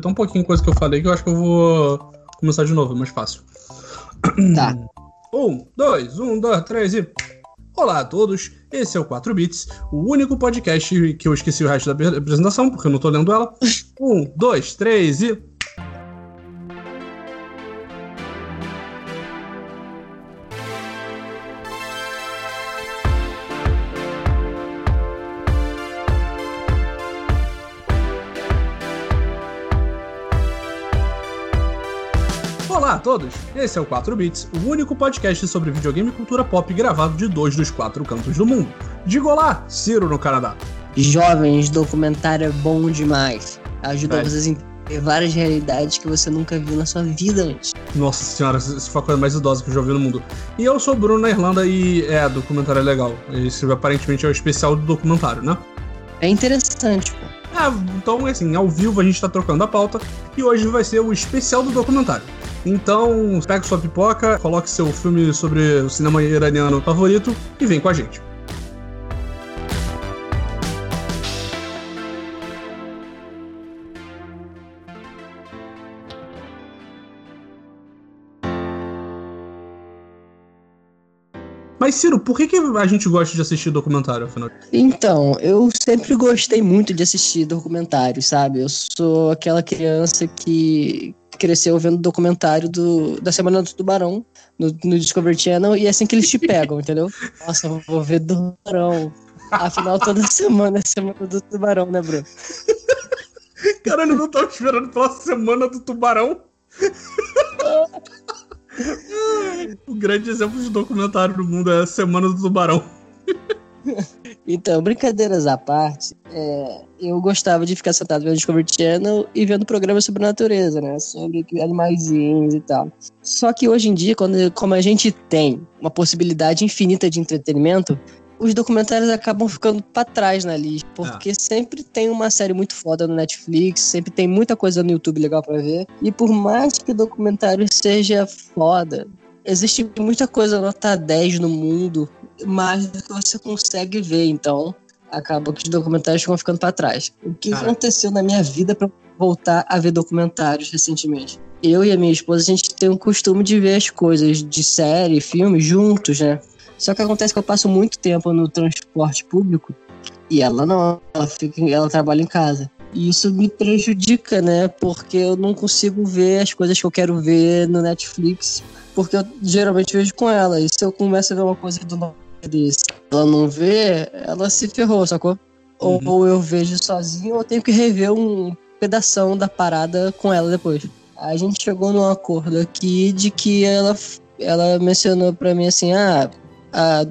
tão pouquinho coisa que eu falei que eu acho que eu vou começar de novo, é mais fácil. Tá. Um, dois, um, dois, três e. Olá a todos, esse é o 4 Bits, o único podcast que eu esqueci o resto da apresentação, porque eu não tô lendo ela. Um, dois, três e. todos, esse é o 4 Bits, o único podcast sobre videogame e cultura pop gravado de dois dos quatro cantos do mundo. Diga olá, Ciro no Canadá. Jovens, documentário é bom demais. Ajuda vocês a entender várias realidades que você nunca viu na sua vida antes. Nossa senhora, isso foi a coisa mais idosa que eu já ouvi no mundo. E eu sou o Bruno na Irlanda e é, documentário é legal. Esse aparentemente é o especial do documentário, né? É interessante, pô. Ah, então, assim, ao vivo a gente tá trocando a pauta e hoje vai ser o especial do documentário. Então, pega sua pipoca, coloque seu filme sobre o cinema iraniano favorito e vem com a gente. Mas, Ciro, por que, que a gente gosta de assistir documentário, afinal? Então, eu sempre gostei muito de assistir documentários, sabe? Eu sou aquela criança que cresceu vendo documentário do, da Semana do Tubarão no, no Discovery Channel e é assim que eles te pegam, entendeu? Nossa, eu vou ver do tubarão. Afinal, toda semana é Semana do Tubarão, né, Bruno? Caralho, eu não tava esperando pela semana do tubarão. o grande exemplo de documentário do mundo é a Semana do Tubarão. Então, brincadeiras à parte, é, eu gostava de ficar sentado vendo Discovery Channel e vendo programas sobre natureza, né? Sobre animaizinhos e tal. Só que hoje em dia, quando, como a gente tem uma possibilidade infinita de entretenimento, os documentários acabam ficando pra trás na lista. Porque sempre tem uma série muito foda no Netflix, sempre tem muita coisa no YouTube legal pra ver. E por mais que o documentário seja foda, existe muita coisa nota 10 no mundo, mais do que você consegue ver. Então, acaba que os documentários ficam ficando pra trás. O que Cara. aconteceu na minha vida pra eu voltar a ver documentários recentemente? Eu e a minha esposa, a gente tem o costume de ver as coisas de série, filme, juntos, né? Só que acontece que eu passo muito tempo no transporte público e ela não, ela, fica, ela trabalha em casa. E isso me prejudica, né? Porque eu não consigo ver as coisas que eu quero ver no Netflix, porque eu geralmente vejo com ela. E se eu começo a ver uma coisa do nada desse, ela não vê, ela se ferrou, sacou? Ou, Uhum. ou eu vejo sozinho, ou eu tenho que rever um pedação da parada com ela depois. A gente chegou num acordo aqui de que ela, ela mencionou pra mim assim: ah,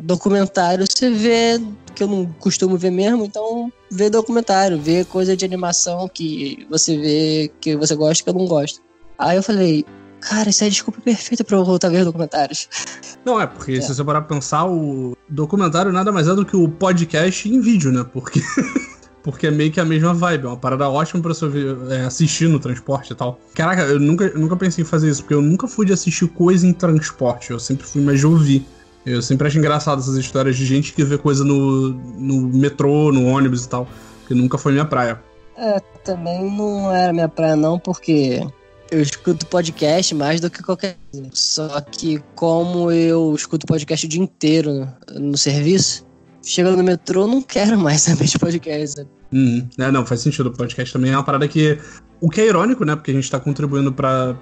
documentário você vê, que eu não costumo ver mesmo, então vê documentário, vê coisa de animação que você vê que você gosta que eu não gosto. Aí eu falei, cara, isso é a desculpa perfeita pra eu voltar a ver documentários. Não, é, porque É. se você parar pra pensar, o documentário nada mais é do que o podcast em vídeo, né? Porque, porque é meio que a mesma vibe. É uma parada ótima pra você é, assistir no transporte e tal. Caraca, eu nunca, eu nunca pensei em fazer isso, porque eu nunca fui de assistir coisa em transporte. Eu sempre fui mais de ouvir. Eu sempre acho engraçado essas histórias de gente que vê coisa no, no metrô, no ônibus e tal. Que nunca foi minha praia. É, também não era minha praia não, porque eu escuto podcast mais do que qualquer coisa. Só que como eu escuto podcast o dia inteiro no, no serviço, chegando no metrô, eu não quero mais saber de podcast. Uhum. É, não, faz sentido. O podcast também é uma parada que. O que é irônico, né? Porque a gente tá contribuindo lá,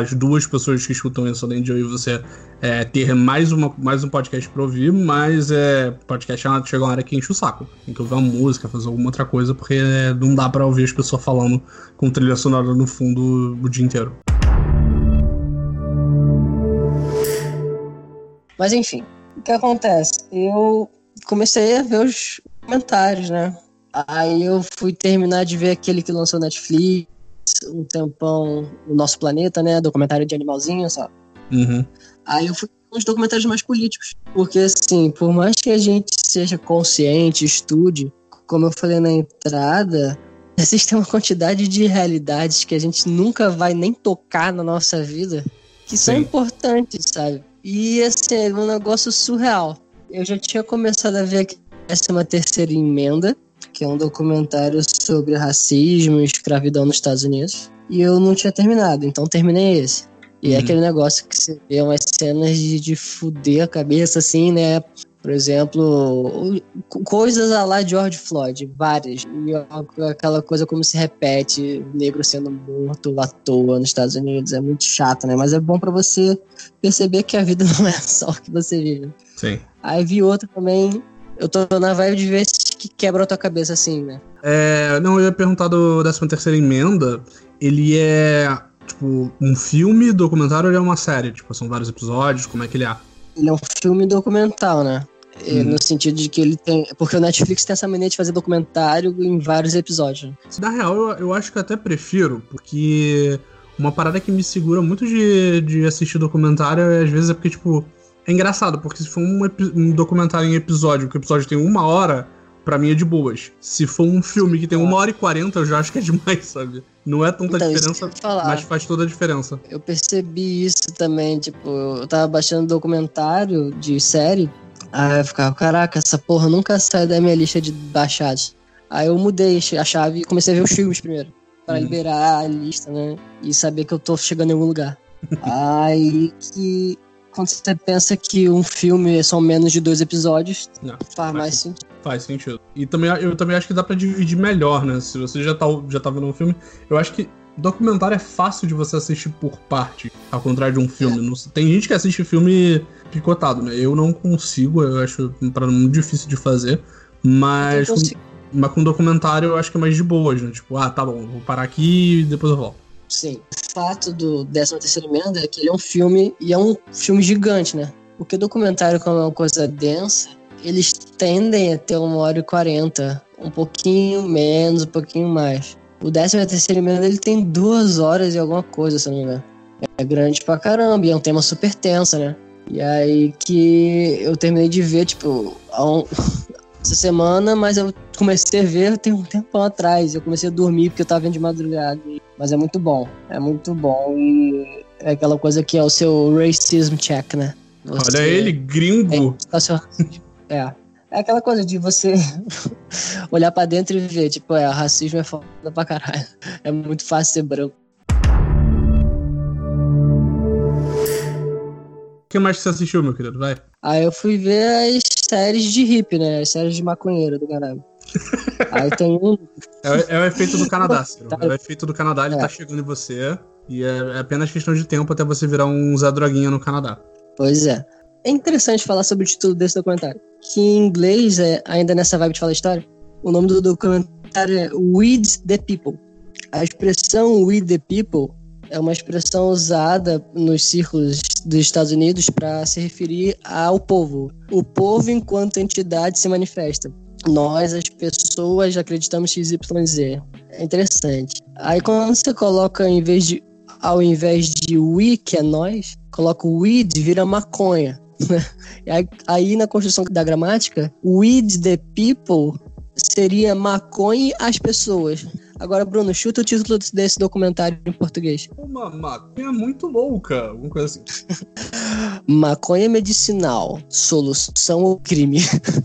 as duas pessoas que escutam isso, além de eu e você, é, ter mais, uma, mais um podcast pra ouvir, mas é, podcast é chega uma hora que enche o saco. Tem que ouvir uma música, fazer alguma outra coisa, porque é, não dá pra ouvir as pessoas falando com trilha sonora no fundo o dia inteiro. Mas enfim, o que acontece? Eu comecei a ver os comentários, né? Aí eu fui terminar de ver aquele que lançou Netflix, um tempão, O Nosso Planeta, né? Documentário de animalzinho, sabe? Uhum. Aí eu fui com os documentários mais políticos. Porque, assim, por mais que a gente seja consciente, estude, como eu falei na entrada, existe uma quantidade de realidades que a gente nunca vai nem tocar na nossa vida que são Sim. importantes, sabe? E, assim, é um negócio surreal. Eu já tinha começado a ver que essa é uma terceira emenda, que é um documentário sobre racismo e escravidão nos Estados Unidos. E eu não tinha terminado, então terminei esse. E é Uhum. aquele negócio que você vê umas cenas de, de fuder a cabeça, assim, né? Por exemplo, coisas a lá George Floyd, várias. E aquela coisa como se repete, negro sendo morto à toa nos Estados Unidos. É muito chato, né? Mas é bom pra você perceber que a vida não é só o que você vive. Sim. Aí vi outro também. Eu tô na vibe de ver se que quebra a tua cabeça assim, né? É, não, eu ia perguntar do 13 terceira emenda. Ele é, tipo, um filme, documentário ou é uma série? Tipo, são vários episódios, como é que ele é? Ele é um filme documental, né? Uhum. No sentido de que ele tem. Porque o Netflix tem essa mania de fazer documentário em vários episódios. Na real, eu, eu acho que eu até prefiro, porque uma parada que me segura muito de, de assistir documentário, é, às vezes, é porque, tipo, é engraçado, porque se for um, um documentário em episódio, que o episódio tem uma hora, pra mim é de boas. Se for um filme que tem uma hora e quarenta, eu já acho que é demais, sabe? Não é tanta Então, diferença, mas faz toda a diferença. Eu percebi isso também, tipo, eu tava baixando documentário de série, aí eu ficava, caraca, essa porra nunca sai da minha lista de baixados. Aí eu mudei a chave e comecei a ver os filmes primeiro, pra Uhum. liberar a lista, né? E saber que eu tô chegando em algum lugar. aí que quando você pensa que um filme são menos de dois episódios, Não, faz mais faz sentido. Faz sentido. E também, eu também acho que dá pra dividir melhor, né? Se você já tá, já tá vendo um filme, eu acho que documentário é fácil de você assistir por parte, ao contrário de um filme. Não- tem gente que assiste filme picotado, né? Eu não consigo, eu acho parada muito difícil de fazer. Mas, com, mas com documentário eu acho que é mais de boas, né? Tipo, ah, tá bom, vou parar aqui e depois eu volto. Sim. O fato do 13 terceira emenda é que ele é um filme e é um filme gigante, né? Porque documentário, como é uma coisa densa, eles tendem a ter uma hora e quarenta. Um pouquinho menos, um pouquinho mais. O 13 terceira emenda, ele tem duas horas e alguma coisa, se não me engano. É grande pra caramba e é um tema super tenso, né? E aí que eu terminei de ver, tipo, há um- essa semana, mas eu comecei a ver tem um tempão atrás. Eu comecei a dormir porque eu tava vendo de madrugada. Mas é muito bom. É muito bom. E é aquela coisa que é o seu racism check, né? Você- Olha ele, gringo. É, é. É aquela coisa de você olhar pra dentro e ver, tipo, é, racismo é foda pra caralho. É muito fácil ser branco. Que mais que você assistiu, meu querido? Vai. Aí eu fui ver as séries de hippie, né? As séries de maconheiro do caralho. Aí tem um. É, o- é o efeito do Canadá, Ciro. Tá. É o efeito do Canadá, ele É. tá chegando em você. E é, é apenas questão de tempo até você virar um Zé Droguinha no Canadá. Pois é. É interessante falar sobre o título desse documentário. Que em inglês, é, ainda nessa vibe de falar história, o nome do documentário é Weed the People. A expressão We the People é uma expressão usada nos círculos dos Estados Unidos para se referir ao povo. O povo enquanto entidade se manifesta. Nós, as pessoas, acreditamos XYZ. É interessante. Aí quando você coloca, em vez de, ao invés de we, que é nós, coloca o weed, vira maconha. aí, aí na construção da gramática, weed the people seria maconha as pessoas. Agora, Bruno, chuta o título desse documentário em português. Uma maconha muito louca, alguma coisa assim. Maconha medicinal, solução ao crime.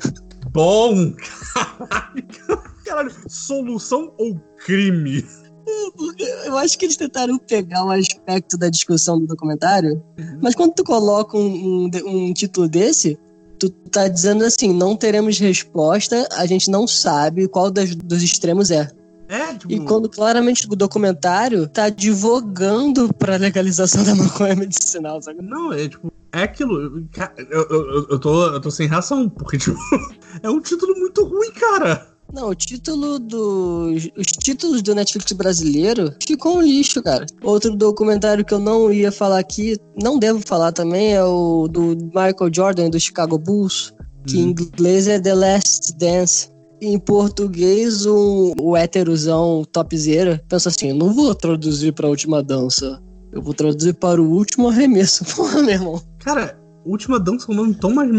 Bom! Caralho, caralho, solução ou crime? Eu acho que eles tentaram pegar um aspecto da discussão do documentário, mas quando tu coloca um, um, um título desse, tu tá dizendo assim, não teremos resposta, a gente não sabe qual das, dos extremos é. É, tipo. E quando claramente o documentário tá advogando pra legalização da maconha medicinal, sabe? Não, é tipo. É aquilo. Eu, eu, eu- tô, eu tô sem reação, porque, tipo. É um título muito ruim, cara. Não, o título dos. Os títulos do Netflix brasileiro ficou um lixo, cara. Outro documentário que eu não ia falar aqui, não devo falar também, é o do Michael Jordan, do Chicago Bulls, que em Hum. inglês é The Last Dance. Em português, um, o héterozão topzera pensa assim: eu não vou traduzir pra última dança. Eu vou traduzir para o último arremesso. Porra, meu irmão. Cara, Última Dança é um nome tão mais.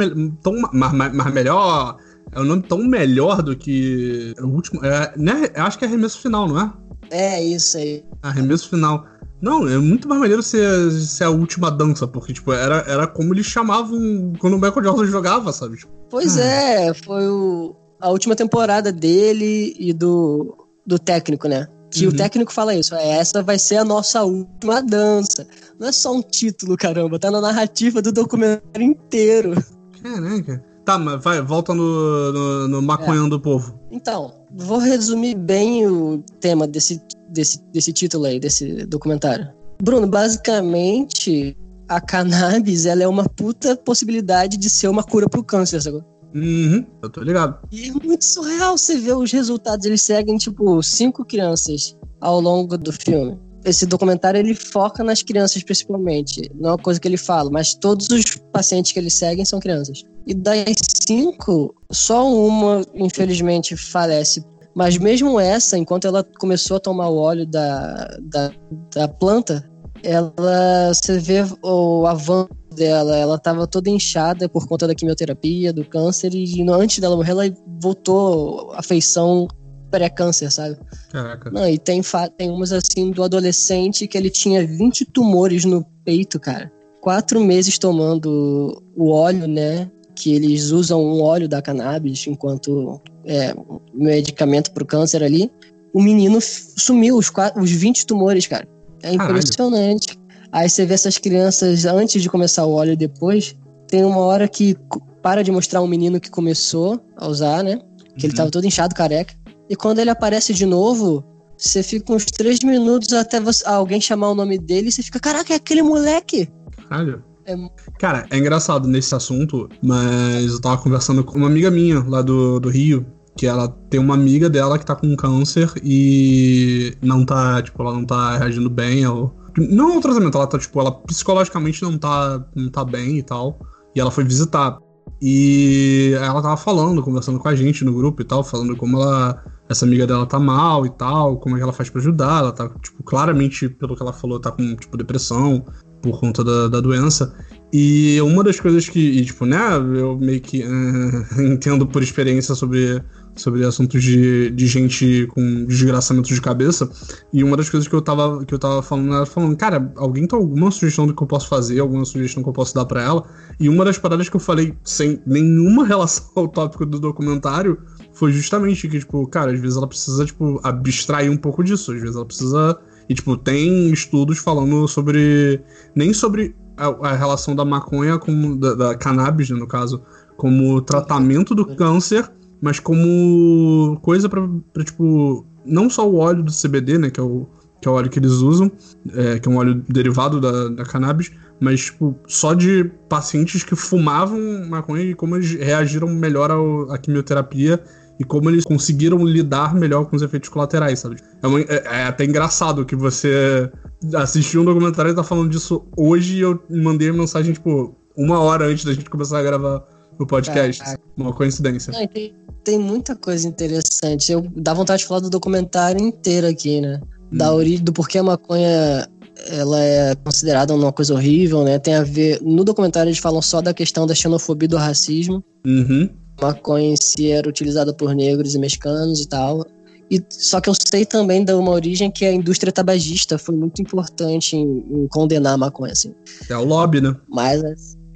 Tão, ma- ma- ma- mais melhor. É um nome tão melhor do que. O último. É, né? Eu acho que é arremesso final, não é? É isso aí. Arremesso final. Não, é muito mais maneiro ser, ser a última dança, porque, tipo, era, era como eles chamavam quando o Michael Jordan jogava, sabe? Tipo, Pois Ah. é, foi o. a última temporada dele e do, do técnico, né? Que uhum. o técnico fala isso, é, essa vai ser a nossa última dança. Não é só um título, caramba, tá na narrativa do documentário inteiro. Caraca. Tá, mas vai, volta no, no, no maconhão é. do povo. Então, vou resumir bem o tema desse, desse, desse título aí, desse documentário. Bruno, basicamente, a cannabis ela é uma puta possibilidade de ser uma cura pro câncer, sabe? Uhum, eu tô ligado. E é muito surreal você ver os resultados. Eles seguem, tipo, cinco crianças ao longo do filme. Esse documentário ele foca nas crianças principalmente. Não é uma coisa que ele fala, mas todos os pacientes que ele seguem são crianças. E das cinco, só uma, infelizmente, falece. Mas mesmo essa, enquanto ela começou a tomar o óleo da, da, da planta, ela você vê o avanço dela, ela estava toda inchada por conta da quimioterapia, do câncer, e antes dela morrer, ela voltou à feição pré-câncer, sabe? Caraca. Não, e tem, tem umas assim do adolescente que ele tinha 20 tumores no peito, cara. Quatro meses tomando o óleo, né? Que eles usam um óleo da cannabis enquanto é, medicamento pro câncer ali. O menino sumiu, os, quatro, os 20 tumores, cara. É impressionante. Caralho. Aí você vê essas crianças antes de começar o óleo e depois. Tem uma hora que para de mostrar um menino que começou a usar, né? Que uhum. ele tava todo inchado, careca. E quando ele aparece de novo, você fica uns três minutos até você, alguém chamar o nome dele e você fica, caraca, é aquele moleque. Caralho. É... Cara, é engraçado nesse assunto, mas eu tava conversando com uma amiga minha lá do, do Rio, que ela tem uma amiga dela que tá com câncer e não tá, tipo, ela não tá reagindo bem ao. Não ao tratamento, ela tá, tipo, ela psicologicamente não tá, não tá bem e tal. E ela foi visitar. E ela tava falando, conversando com a gente no grupo e tal, falando como ela. Essa amiga dela tá mal e tal, como é que ela faz para ajudar. Ela tá, tipo, claramente, pelo que ela falou, tá com, tipo, depressão por conta da, da doença. E uma das coisas que, e, tipo, né, eu meio que uh, entendo por experiência sobre sobre assuntos de, de gente com desgraçamento de cabeça. E uma das coisas que eu tava, que eu tava falando era falando, cara, alguém tem alguma sugestão do que eu posso fazer, alguma sugestão que eu posso dar para ela? E uma das paradas que eu falei sem nenhuma relação ao tópico do documentário foi justamente que, tipo, cara, às vezes ela precisa, tipo, abstrair um pouco disso, às vezes ela precisa. E, tipo, tem estudos falando sobre. Nem sobre a, a relação da maconha com. da, da cannabis, né, no caso, como tratamento do câncer mas como coisa para tipo, não só o óleo do CBD, né, que é o, que é o óleo que eles usam, é, que é um óleo derivado da, da cannabis, mas tipo, só de pacientes que fumavam maconha e como eles reagiram melhor ao, à quimioterapia e como eles conseguiram lidar melhor com os efeitos colaterais, sabe? É, uma, é, é até engraçado que você assistiu um documentário e tá falando disso hoje e eu mandei a mensagem, tipo, uma hora antes da gente começar a gravar o podcast. É, é. Uma coincidência. Não, tem, tem muita coisa interessante. Eu dá vontade de falar do documentário inteiro aqui, né? Hum. Da origem, do porquê a maconha ela é considerada uma coisa horrível, né? Tem a ver. No documentário eles falam só da questão da xenofobia e do racismo. Uhum. Maconha em si era utilizada por negros e mexicanos e tal. E, só que eu sei também da uma origem que a indústria tabagista foi muito importante em, em condenar a maconha, assim. É o lobby, né? Mas,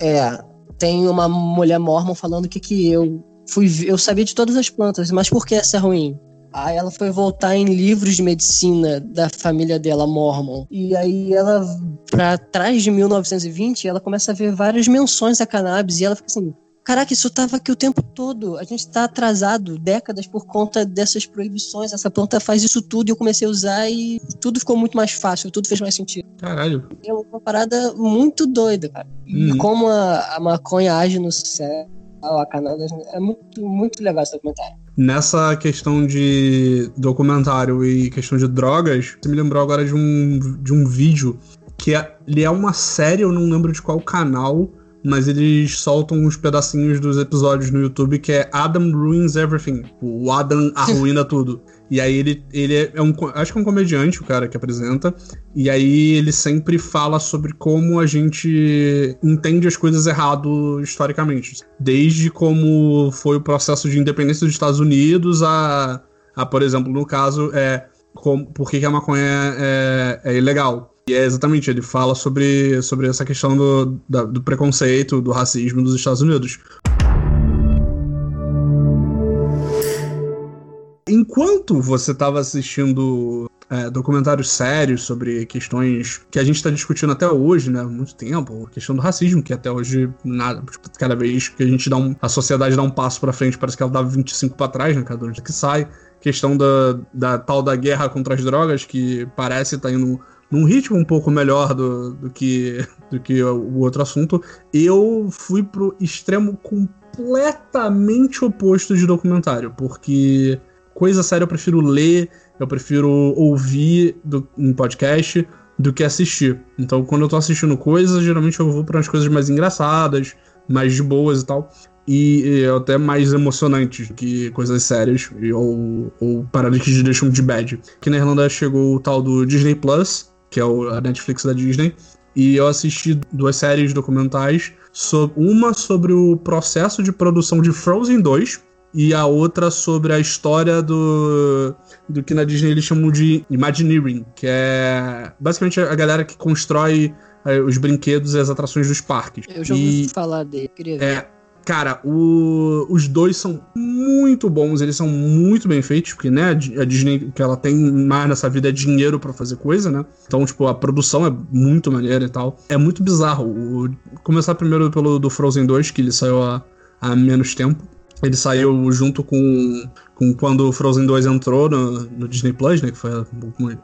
é. Tem uma mulher mormon falando que, que eu fui eu sabia de todas as plantas, mas por que essa é ruim? Aí ela foi voltar em livros de medicina da família dela, Mormon. E aí ela, pra trás de 1920, ela começa a ver várias menções a cannabis e ela fica assim: caraca, isso tava aqui o tempo todo. A gente tá atrasado décadas por conta dessas proibições. Essa planta faz isso tudo e eu comecei a usar e tudo ficou muito mais fácil, tudo fez mais sentido. Caralho. É uma parada muito doida, cara. E uhum. como a, a maconha age no cérebro a Canadá. É muito, muito legal esse documentário. Nessa questão de documentário e questão de drogas, você me lembrou agora de um, de um vídeo que é, ele é uma série, eu não lembro de qual canal, mas eles soltam uns pedacinhos dos episódios no YouTube que é Adam Ruins Everything. O Adam arruina tudo. E aí ele, ele é um. Acho que é um comediante, o cara que apresenta. E aí ele sempre fala sobre como a gente entende as coisas errado historicamente. Desde como foi o processo de independência dos Estados Unidos a, a por exemplo, no caso, é como, por que, que a maconha é, é, é ilegal. E é exatamente, ele fala sobre, sobre essa questão do, da, do preconceito, do racismo dos Estados Unidos. enquanto você tava assistindo é, documentários sérios sobre questões que a gente está discutindo até hoje, né? Há muito tempo. A questão do racismo, que até hoje, nada. Tipo, cada vez que a gente dá um. A sociedade dá um passo para frente, parece que ela dá 25 para trás, né? Cada vez que sai. Questão da, da tal da guerra contra as drogas, que parece estar tá indo num ritmo um pouco melhor do, do, que, do que o outro assunto. Eu fui pro extremo completamente oposto de documentário, porque coisa séria eu prefiro ler eu prefiro ouvir do, um podcast do que assistir. Então, quando eu tô assistindo coisas, geralmente eu vou para umas coisas mais engraçadas, mais de boas e tal. E, e até mais emocionantes que coisas sérias, ou, ou paradas que deixam de bad. Aqui na Irlanda chegou o tal do Disney Plus, que é o, a Netflix da Disney, e eu assisti duas séries documentais, sobre, uma sobre o processo de produção de Frozen 2, e a outra sobre a história do, do que na Disney eles chamam de Imagineering, que é basicamente a galera que constrói é, os brinquedos e as atrações dos parques. Eu já ouvi e, falar dele, queria ver. É, cara, o, os dois são muito bons, eles são muito bem feitos, porque, né, a Disney, que ela tem mais nessa vida é dinheiro para fazer coisa, né? Então, tipo, a produção é muito maneira e tal. É muito bizarro. O, começar primeiro pelo do Frozen 2, que ele saiu há, há menos tempo. Ele saiu junto com, com quando o Frozen 2 entrou no, no Disney Plus, né? Que foi,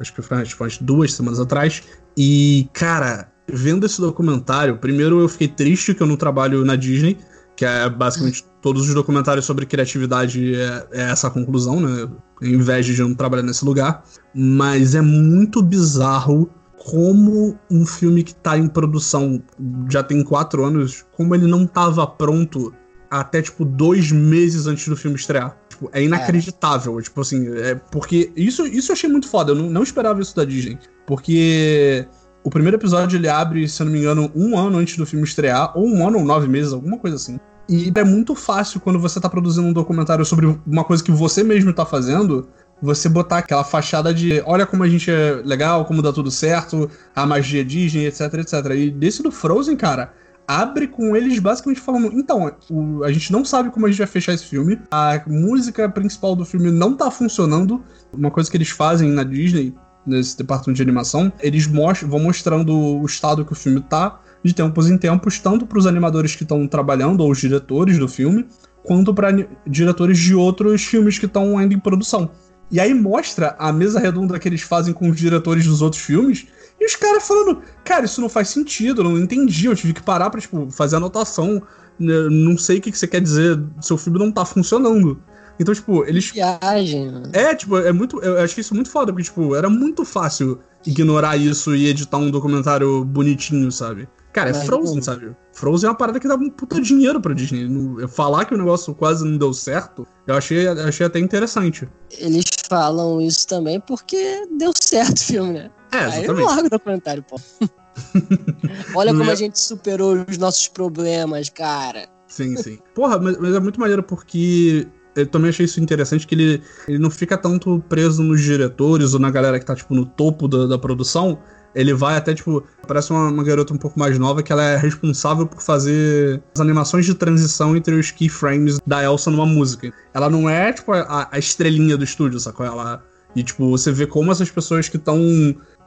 acho que foi tipo, umas duas semanas atrás. E, cara, vendo esse documentário, primeiro eu fiquei triste que eu não trabalho na Disney, que é basicamente todos os documentários sobre criatividade é, é essa conclusão, né? Em vez de não trabalhar nesse lugar. Mas é muito bizarro como um filme que tá em produção já tem quatro anos, como ele não tava pronto até, tipo, dois meses antes do filme estrear. Tipo, é inacreditável. É. Tipo assim, é porque. Isso, isso eu achei muito foda. Eu não, não esperava isso da Disney. Porque. O primeiro episódio ele abre, se eu não me engano, um ano antes do filme estrear, ou um ano ou nove meses, alguma coisa assim. E é muito fácil quando você tá produzindo um documentário sobre uma coisa que você mesmo tá fazendo, você botar aquela fachada de olha como a gente é legal, como dá tudo certo, a magia Disney, etc, etc. E desse do Frozen, cara, abre com eles basicamente falando: então, o, a gente não sabe como a gente vai fechar esse filme, a música principal do filme não tá funcionando. Uma coisa que eles fazem na Disney, nesse departamento de animação, eles most vão mostrando o estado que o filme tá, de tempos em tempos, tanto para os animadores que estão trabalhando, ou os diretores do filme, quanto para diretores de outros filmes que estão ainda em produção. E aí mostra a mesa redonda que eles fazem com os diretores dos outros filmes, e os caras falando, cara, isso não faz sentido, eu não entendi, eu tive que parar pra, tipo, fazer anotação. Né, não sei o que, você quer dizer, seu filme não tá funcionando. Então, tipo, eles. Viagem. Mano. É, tipo, é muito. Eu acho isso muito foda, porque, tipo, era muito fácil ignorar isso e editar um documentário bonitinho, sabe? Cara, é Frozen, sabe? Frozen é uma parada que dá um puta dinheiro pra Disney. Falar que o negócio quase não deu certo, eu achei, achei até interessante. Eles falam isso também porque deu certo o filme, né? É, exatamente. Aí eu largo o documentário, pô. Olha como a gente superou os nossos problemas, cara. Sim, sim. Porra, mas, mas é muito maneiro porque eu também achei isso interessante que ele, ele não fica tanto preso nos diretores ou na galera que tá, tipo, no topo da, da produção. Ele vai até, tipo, parece uma, uma, garota um pouco mais nova que ela é responsável por fazer as animações de transição entre os keyframes da Elsa numa música. Ela não é, tipo, a, a estrelinha do estúdio, sacou? Ela. E, tipo, você vê como essas pessoas que estão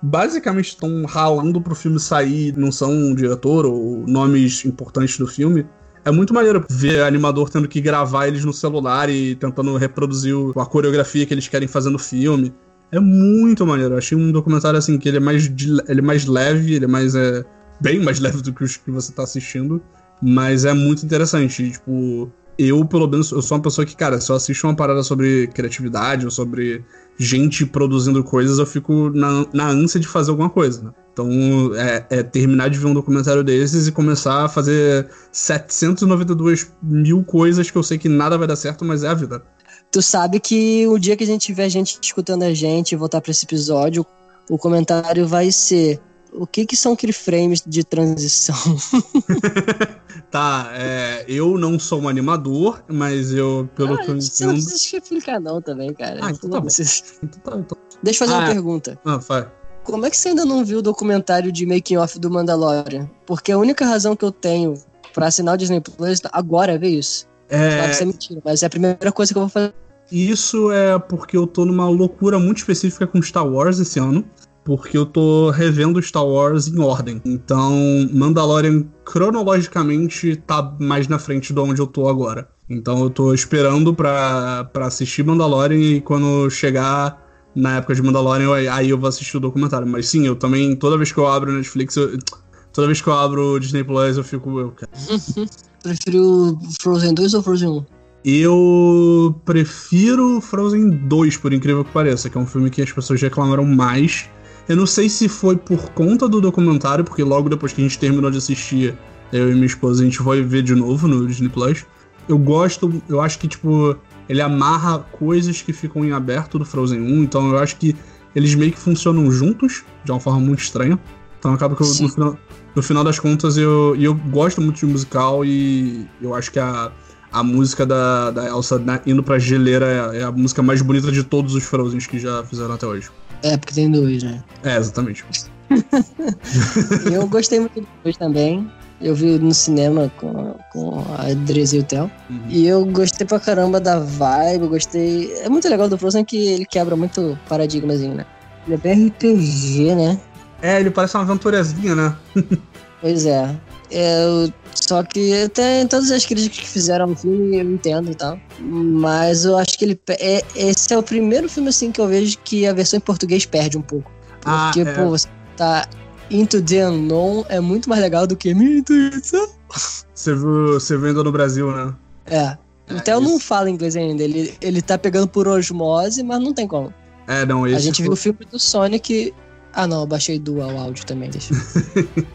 basicamente estão ralando pro filme sair, não são um diretor ou nomes importantes do filme. É muito maneiro ver animador tendo que gravar eles no celular e tentando reproduzir a coreografia que eles querem fazer no filme. É muito maneiro. Eu achei um documentário assim que ele é mais, ele é mais leve, ele é mais. É, bem mais leve do que os que você tá assistindo. Mas é muito interessante. Tipo, eu, pelo menos, eu sou uma pessoa que, cara, se eu assisto uma parada sobre criatividade ou sobre gente produzindo coisas, eu fico na, na ânsia de fazer alguma coisa, né? Então, é, é, terminar de ver um documentário desses e começar a fazer 792 mil coisas que eu sei que nada vai dar certo, mas é a vida. Tu sabe que o dia que a gente tiver gente escutando a gente e voltar para esse episódio, o comentário vai ser o que que são keyframes de transição? tá, é, eu não sou um animador, mas eu, pelo ah, que eu entendo... Você não precisa explicar não também, cara. Ah, então tá bom. Então tá, então... Deixa eu fazer ah, uma é. pergunta. Ah, vai. Como é que você ainda não viu o documentário de making off do Mandalorian? Porque a única razão que eu tenho pra assinar o Disney Plus agora é ver isso. É... Claro que isso é mentira, mas é a primeira coisa que eu vou fazer Isso é porque eu tô numa loucura muito específica com Star Wars esse ano. Porque eu tô revendo Star Wars em ordem. Então, Mandalorian cronologicamente tá mais na frente de onde eu tô agora. Então eu tô esperando pra, pra assistir Mandalorian e quando chegar na época de Mandalorian, aí eu vou assistir o documentário. Mas sim, eu também, toda vez que eu abro Netflix, eu, toda vez que eu abro Disney Plus, eu fico. Eu, cara. Prefiro Frozen 2 ou Frozen 1? Eu prefiro Frozen 2, por incrível que pareça, que é um filme que as pessoas reclamaram mais. Eu não sei se foi por conta do documentário, porque logo depois que a gente terminou de assistir, eu e minha esposa, a gente foi ver de novo no Disney Plus. Eu gosto, eu acho que, tipo, ele amarra coisas que ficam em aberto do Frozen 1, então eu acho que eles meio que funcionam juntos, de uma forma muito estranha. Então acaba que eu, no, final, no final das contas eu, eu gosto muito de musical e eu acho que a, a música da, da Elsa indo pra geleira é, é a música mais bonita de todos os Frozens que já fizeram até hoje. É, porque tem dois, né? É, exatamente. eu gostei muito do dois também. Eu vi no cinema com, com a Dreze e o Theo. Uhum. E eu gostei pra caramba da vibe, eu gostei. É muito legal do Frozen que ele quebra muito paradigmazinho, né? Ele é bem RPG, né? É, ele parece uma aventurazinha, né? pois é. é. Só que até em todas as críticas que fizeram no filme eu entendo e tal. Mas eu acho que ele. É, esse é o primeiro filme assim que eu vejo que a versão em português perde um pouco. Ah, Porque, ah, é. pô, você tá Into the Unknown é muito mais legal do que Minha Intuição. Você viu, você viu ainda no Brasil, né? É. Até eu não falo inglês ainda. Ele, ele tá pegando por osmose, mas não tem como. É, não, esse A gente foi... viu o filme do Sonic. Ah, não, eu baixei dual áudio também, deixa.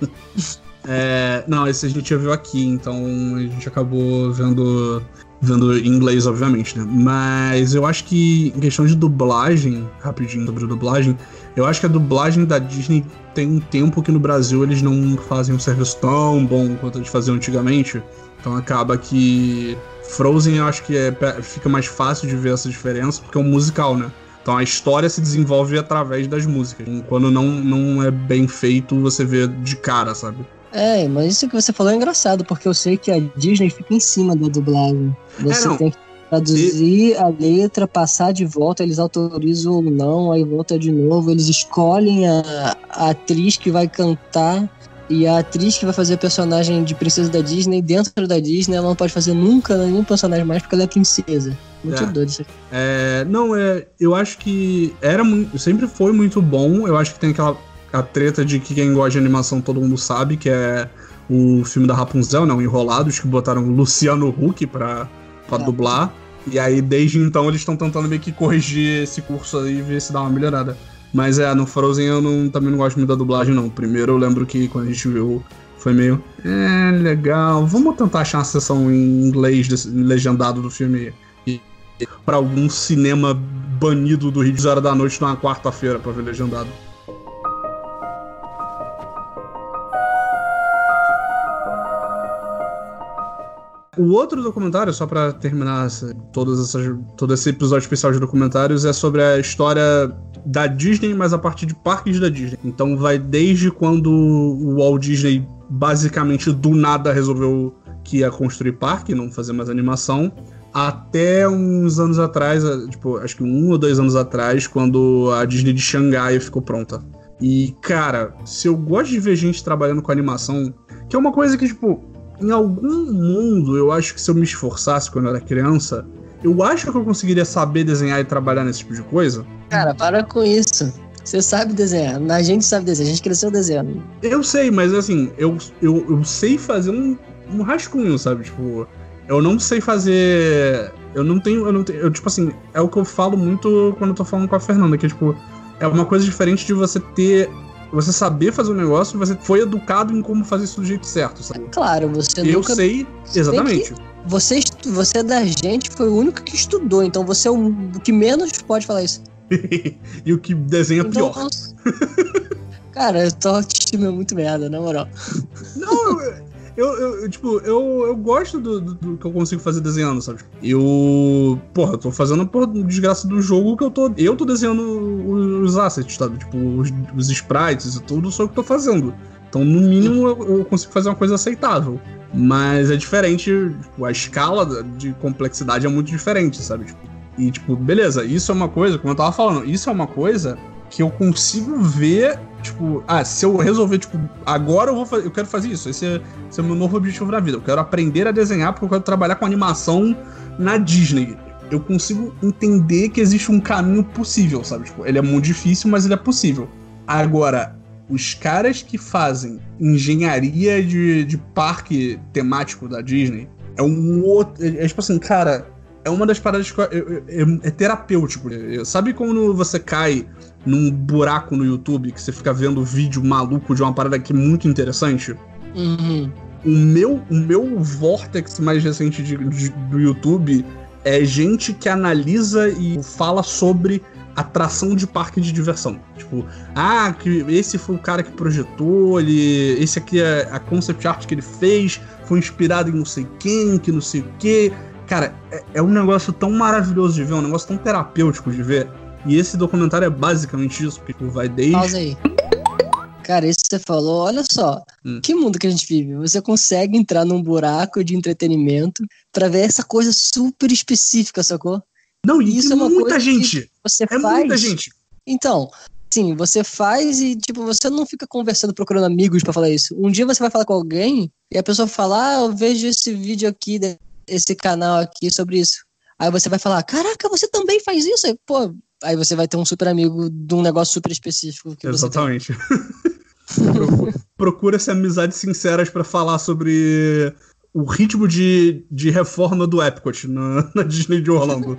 é, não, esse a gente já viu aqui, então a gente acabou vendo vendo em inglês, obviamente, né? Mas eu acho que em questão de dublagem, rapidinho sobre dublagem, eu acho que a dublagem da Disney tem um tempo que no Brasil eles não fazem um serviço tão bom quanto eles faziam antigamente. Então acaba que Frozen eu acho que é, fica mais fácil de ver essa diferença, porque é um musical, né? Então a história se desenvolve através das músicas. Quando não, não é bem feito, você vê de cara, sabe? É, mas isso que você falou é engraçado, porque eu sei que a Disney fica em cima da dublagem. Você é, tem que traduzir e... a letra, passar de volta, eles autorizam ou não, aí volta de novo, eles escolhem a, a atriz que vai cantar e a atriz que vai fazer a personagem de princesa da Disney, dentro da Disney, ela não pode fazer nunca nenhum personagem mais porque ela é princesa. Muito é. doido isso aqui. É, não, é, eu acho que era muito, sempre foi muito bom. Eu acho que tem aquela a treta de que quem gosta de animação todo mundo sabe, que é o filme da Rapunzel, não, Enrolados, que botaram Luciano Huck pra, pra é. dublar. E aí, desde então, eles estão tentando meio que corrigir esse curso aí e ver se dá uma melhorada. Mas é, no Frozen eu não, também não gosto muito da dublagem, não. Primeiro eu lembro que quando a gente viu, foi meio. É, legal. Vamos tentar achar uma sessão em inglês, desse, legendado do filme. E, pra algum cinema banido do Rio de Janeiro da noite numa quarta-feira pra ver legendado. O outro documentário, só para terminar todas essas, todo esse episódio especial de documentários, é sobre a história da Disney, mas a partir de parques da Disney. Então vai desde quando o Walt Disney basicamente do nada resolveu que ia construir parque, não fazer mais animação, até uns anos atrás, tipo, acho que um ou dois anos atrás, quando a Disney de Xangai ficou pronta. E, cara, se eu gosto de ver gente trabalhando com animação, que é uma coisa que, tipo, em algum mundo, eu acho que se eu me esforçasse quando eu era criança, eu acho que eu conseguiria saber desenhar e trabalhar nesse tipo de coisa. Cara, para com isso. Você sabe desenhar. A gente sabe desenhar. A gente cresceu desenhando. Eu sei, mas assim, eu, eu, eu sei fazer um, um rascunho, sabe? Tipo, eu não sei fazer. Eu não tenho. Eu não tenho. Eu, tipo assim, é o que eu falo muito quando eu tô falando com a Fernanda, que, tipo, é uma coisa diferente de você ter você saber fazer um negócio, você foi educado em como fazer isso do jeito certo, sabe? Claro, você Eu nunca... sei, exatamente. Você, você é da gente foi o único que estudou, então você é o que menos pode falar isso. e o que desenha então, pior. Cara, eu tô autoestima é muito merda, na moral. Não, eu, eu, tipo, eu, eu gosto do, do, do, que eu consigo fazer desenhando, sabe? Eu. Porra, eu tô fazendo a desgraça do jogo que eu tô. Eu tô desenhando os assets, sabe? Tipo, os, os sprites e tudo, só que eu tô fazendo. Então, no mínimo, eu, eu consigo fazer uma coisa aceitável. Mas é diferente, tipo, a escala de complexidade é muito diferente, sabe? Tipo, E, tipo, beleza, isso é uma coisa, como eu tava falando, isso é uma coisa que eu consigo ver, tipo, ah, se eu resolver, tipo, agora eu vou fazer, eu quero fazer isso, esse é, esse é o meu novo objetivo na vida. Eu quero aprender a desenhar porque eu quero trabalhar com animação na Disney. Eu consigo entender que existe um caminho possível, sabe? Tipo, ele é muito difícil, mas ele é possível. Agora, os caras que fazem engenharia de, de parque temático da Disney é um outro. É, é tipo assim, cara, é uma das paradas que é, é, é terapêutico. Sabe quando você cai num buraco no YouTube que você fica vendo vídeo maluco de uma parada que é muito interessante? Uhum. O meu, o meu vortex mais recente de, de, do YouTube é gente que analisa e fala sobre atração de parque de diversão. Tipo, ah, que esse foi o cara que projetou, ele, esse aqui é a concept art que ele fez, foi inspirado em não sei quem, que não sei o quê. Cara, é, é um negócio tão maravilhoso de ver, um negócio tão terapêutico de ver. E esse documentário é basicamente isso, porque tu vai desde. Pausa aí. Cara, isso que você falou, olha só, hum. que mundo que a gente vive. Você consegue entrar num buraco de entretenimento pra ver essa coisa super específica, sacou? Não, e isso é uma muita gente. Você é faz... muita gente. Então, sim, você faz e, tipo, você não fica conversando, procurando amigos para falar isso. Um dia você vai falar com alguém e a pessoa fala, ah, eu vejo esse vídeo aqui, esse canal aqui sobre isso. Aí você vai falar, caraca, você também faz isso? Aí, pô, aí você vai ter um super amigo de um negócio super específico. Que Exatamente. Procura-se amizades sinceras para falar sobre o ritmo de, de reforma do Epcot na, na Disney de Orlando.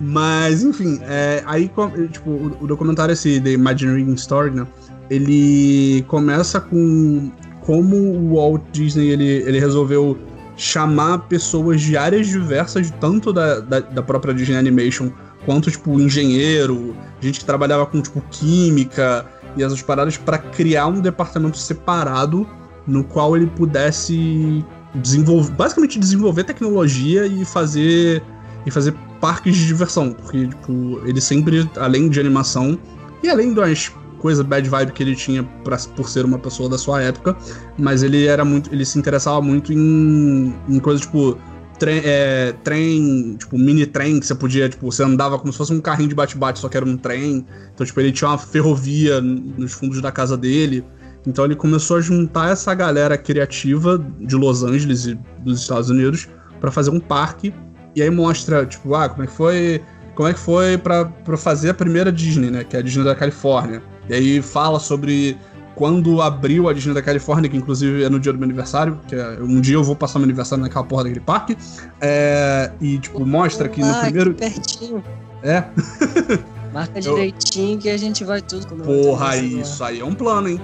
Mas, enfim, é, aí, tipo, o, o, documentário esse The Imagineering Story, né? Ele começa com como o Walt Disney ele, ele resolveu chamar pessoas de áreas diversas, tanto da, da, da própria Disney Animation, quanto, tipo, engenheiro, gente que trabalhava com, tipo, química e essas paradas, para criar um departamento separado no qual ele pudesse desenvolver, basicamente desenvolver tecnologia e fazer e fazer parques de diversão, porque tipo, ele sempre, além de animação e além das coisas bad vibe que ele tinha pra, por ser uma pessoa da sua época, mas ele era muito, ele se interessava muito em, em coisas tipo trem, é, trem, tipo mini trem que você podia, tipo, você andava como se fosse um carrinho de bate-bate, só que era um trem. Então, tipo, ele tinha uma ferrovia nos fundos da casa dele. Então ele começou a juntar essa galera criativa de Los Angeles e dos Estados Unidos para fazer um parque e aí mostra, tipo, ah, como é que foi. Como é que foi pra fazer a primeira Disney, né? Que é a Disney da Califórnia. E aí fala sobre quando abriu a Disney da Califórnia, que inclusive é no dia do meu aniversário, que é, um dia eu vou passar meu aniversário naquela porra daquele parque. É, e, tipo, mostra que no primeiro. Que pertinho. É. Marca direitinho eu... que a gente vai tudo comer. Porra, isso aí é um plano, hein?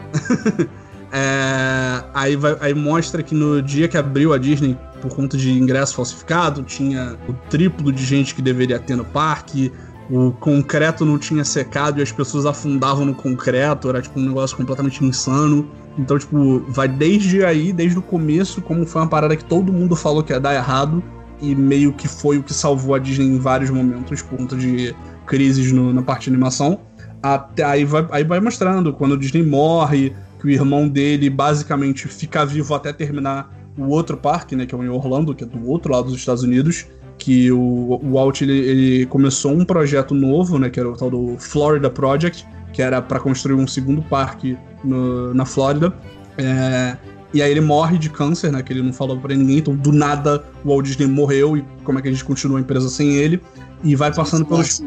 é, aí, vai, aí mostra que no dia que abriu a Disney, por conta de ingresso falsificado, tinha o triplo de gente que deveria ter no parque, o concreto não tinha secado e as pessoas afundavam no concreto, era tipo um negócio completamente insano. Então, tipo, vai desde aí, desde o começo, como foi uma parada que todo mundo falou que ia dar errado, e meio que foi o que salvou a Disney em vários momentos, por conta de crises no, na parte de animação. Até aí vai, aí vai mostrando quando o Disney morre, que o irmão dele basicamente fica vivo até terminar o outro parque, né, que é o em Orlando, que é do outro lado dos Estados Unidos, que o, o Walt ele, ele começou um projeto novo, né, que era o tal do Florida Project, que era para construir um segundo parque no, na Flórida. É, e aí ele morre de câncer, né? Que ele não falou para ninguém. Então, do nada, o Walt Disney morreu. E como é que a gente continua a empresa sem ele? E vai passando pelos.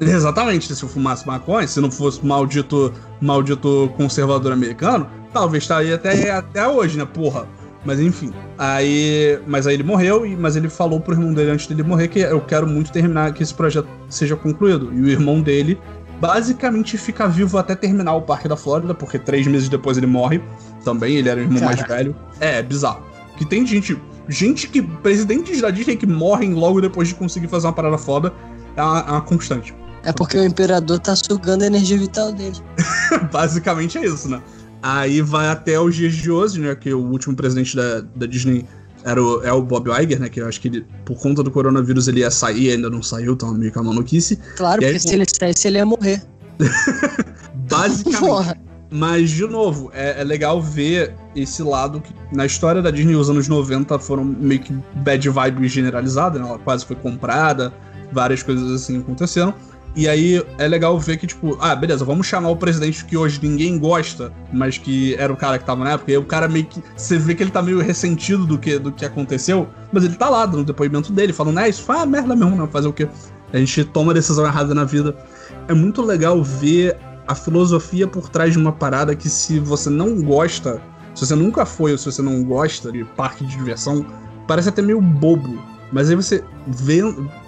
Exatamente, se eu fumasse maconha, se não fosse maldito, maldito conservador americano, talvez estaria até, até hoje, né, porra? Mas enfim. Aí. Mas aí ele morreu, mas ele falou pro irmão dele antes dele morrer que eu quero muito terminar, que esse projeto seja concluído. E o irmão dele basicamente fica vivo até terminar o Parque da Flórida, porque três meses depois ele morre. Também, ele era o irmão mais velho. É, é bizarro. Que tem gente. Gente que. Presidentes da Disney que morrem logo depois de conseguir fazer uma parada foda. É uma, é uma constante. É porque o imperador tá sugando a energia vital dele. basicamente é isso, né? Aí vai até os dias de hoje, né? Que o último presidente da, da Disney era o, é o Bob Iger, né? Que eu acho que ele, por conta do coronavírus ele ia sair, ainda não saiu, então meio que a maluquice. Claro, e porque aí, se ele saísse ele ia morrer. Basicamente. Mas, de novo, é, é, legal ver esse lado que na história da Disney os anos 90 foram meio que bad vibe generalizada, né? Ela quase foi comprada. várias coisas assim aconteceram. E aí é legal ver que, tipo, ah, beleza, vamos chamar o presidente que hoje ninguém gosta, mas que era o cara que tava na época. E aí o cara meio que. Você vê que ele tá meio ressentido do que, do que aconteceu, mas ele tá lá no depoimento dele, falando, é, isso foi uma merda mesmo, não, fazer o quê? A gente toma decisão errada na vida. É muito legal ver a filosofia por trás de uma parada que se você não gosta, se você nunca foi ou se você não gosta de parque de diversão, parece até meio bobo. Mas aí você vê.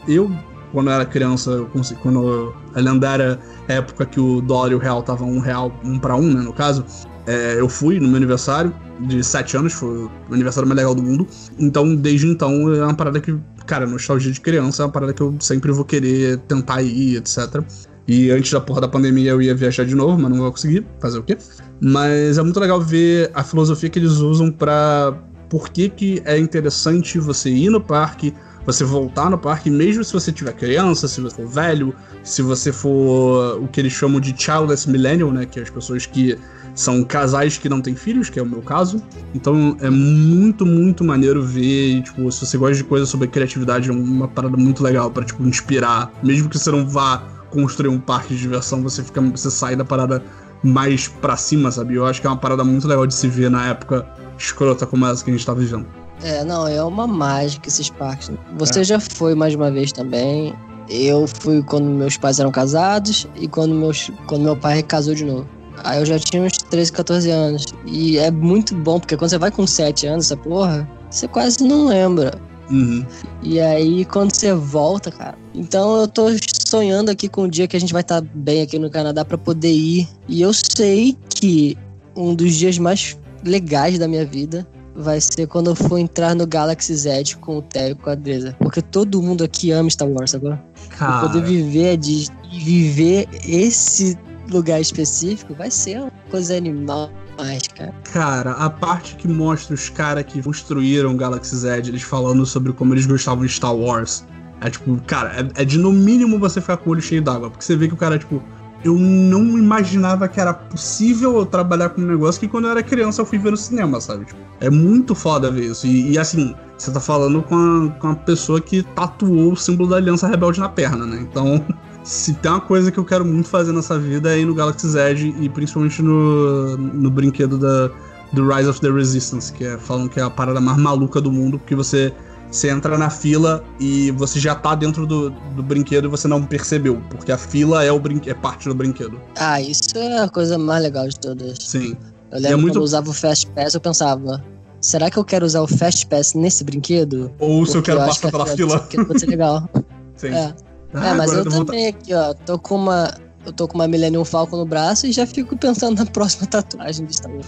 Eu quando eu era criança, quando a lendária época que o dólar e o real estavam um real, um para um, né, no caso, é, eu fui no meu aniversário de 7 anos, foi o aniversário mais legal do mundo. Então, desde então, é uma parada que, cara, nostalgia de criança é uma parada que eu sempre vou querer tentar ir, etc. E antes da porra da pandemia eu ia viajar de novo, mas não vou conseguir, fazer o quê? Mas é muito legal ver a filosofia que eles usam para por que, que é interessante você ir no parque, você voltar no parque, mesmo se você tiver criança, se você for velho, se você for o que eles chamam de childless millennial, né? Que é as pessoas que são casais que não têm filhos, que é o meu caso. Então é muito, muito maneiro ver, e, tipo, se você gosta de coisa sobre criatividade, é uma parada muito legal para tipo, inspirar. Mesmo que você não vá construir um parque de diversão, você fica. você sai da parada mais pra cima, sabe? Eu acho que é uma parada muito legal de se ver na época escrota como essa que a gente tá vivendo. É, não, é uma mágica esses parques. Você é. já foi mais uma vez também. Eu fui quando meus pais eram casados e quando, meus, quando meu pai casou de novo. Aí eu já tinha uns 13, 14 anos. E é muito bom, porque quando você vai com 7 anos, essa porra, você quase não lembra. Uhum. E aí, quando você volta, cara. Então eu tô sonhando aqui com o dia que a gente vai estar tá bem aqui no Canadá para poder ir. E eu sei que um dos dias mais legais da minha vida vai ser quando eu for entrar no Galaxy Z com o Theo e com a Adresa. Porque todo mundo aqui ama Star Wars agora. Cara. Poder viver de viver esse lugar específico vai ser uma coisa animal mais, cara. Cara, a parte que mostra os caras que construíram o Galaxy Z, eles falando sobre como eles gostavam de Star Wars. É tipo, cara, é, é de no mínimo você ficar com o olho cheio d'água. Porque você vê que o cara, tipo, eu não imaginava que era possível eu trabalhar com um negócio que quando eu era criança eu fui ver no cinema, sabe? Tipo, é muito foda ver isso. E, e assim, você tá falando com a, com a pessoa que tatuou o símbolo da Aliança Rebelde na perna, né? Então, se tem uma coisa que eu quero muito fazer nessa vida é ir no Galaxy Z e principalmente no, no brinquedo da, do Rise of the Resistance, que é, falam que é a parada mais maluca do mundo, porque você você entra na fila e você já tá dentro do, do brinquedo e você não percebeu, porque a fila é, o brinque, é parte do brinquedo. Ah, isso é a coisa mais legal de todas. Sim. Eu lembro é muito... quando eu usava o Fast Pass, eu pensava, será que eu quero usar o Fast Pass nesse brinquedo? Ou se eu quero passar pela fila. Pode ser legal. Sim. É, ah, é mas eu, eu também aqui, ó, tô com uma... Eu tô com uma Millennium Falcon no braço e já fico pensando na próxima tatuagem de Star Wars.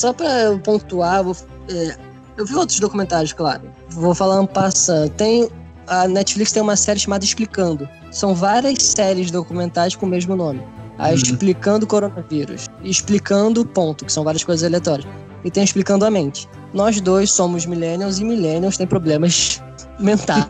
Só pra pontuar, vou, é, eu vi outros documentários, claro. Vou falar um passando. Tem a Netflix tem uma série chamada Explicando. São várias séries documentais com o mesmo nome. A uhum. Explicando o Coronavírus. Explicando o Ponto, que são várias coisas aleatórias. E tem Explicando a Mente. Nós dois somos millennials e millennials têm problemas mentais,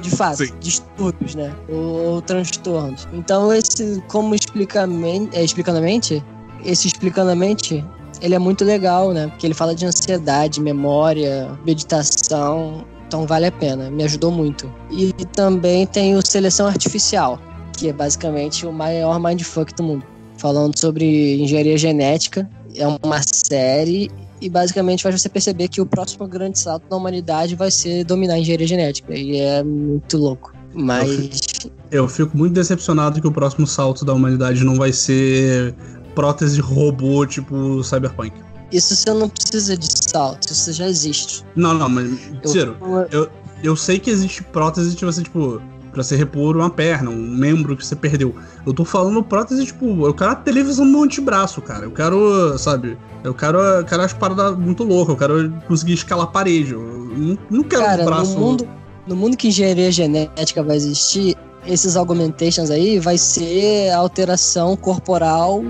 de fato, distúrbios, né? Ou, ou, transtornos. Então, esse, como explicamente, é, explicando a mente, esse explicando a mente ele é muito legal, né? Porque ele fala de ansiedade, memória, meditação. Então vale a pena, me ajudou muito. E também tem o Seleção Artificial, que é basicamente o maior mindfuck do mundo. Falando sobre engenharia genética. É uma série e basicamente faz você perceber que o próximo grande salto da humanidade vai ser dominar a engenharia genética. E é muito louco. Mas. Eu fico muito decepcionado que o próximo salto da humanidade não vai ser prótese robô tipo Cyberpunk. Isso você não precisa de salto, isso já existe. Não, não, mas. Ciro, eu, eu, eu sei que existe prótese, tipo assim, tipo, pra você repor uma perna, um membro que você perdeu. Eu tô falando prótese, tipo, eu quero a televisão no antebraço, cara. Eu quero, sabe? Eu quero, eu quero as paradas muito loucas, eu quero conseguir escalar parede. Eu não, não quero cara, um braço. No mundo, no mundo que engenharia genética vai existir, esses augmentations aí vai ser alteração corporal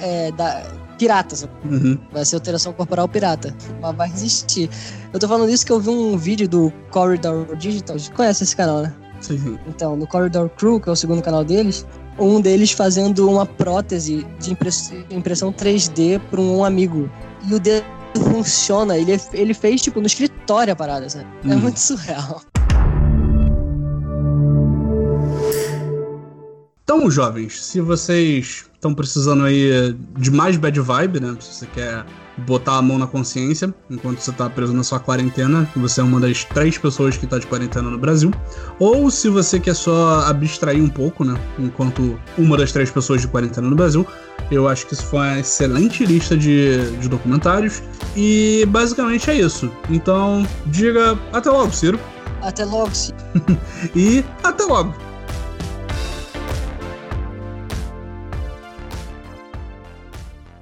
é, da, pirata. Uhum. Vai ser alteração corporal pirata. Mas vai existir. Eu tô falando isso que eu vi um vídeo do Corridor Digital. Você conhece esse canal, né? Sim. Então, no Corridor Crew, que é o segundo canal deles, um deles fazendo uma prótese de impressão 3D para um amigo. E o dedo funciona. Ele, ele fez, tipo, no escritório a parada, sabe? É Hum. muito surreal. Então, jovens, se vocês estão precisando aí de mais bad vibe, né? Se você quer botar a mão na consciência enquanto você tá preso na sua quarentena, que você é uma das três pessoas que tá de quarentena no Brasil, ou se você quer só abstrair um pouco, né? Enquanto uma das três pessoas de quarentena no Brasil, eu acho que isso foi uma excelente lista de, de documentários. E basicamente é isso. Então, diga até logo, Ciro. Até logo, sim. E até logo!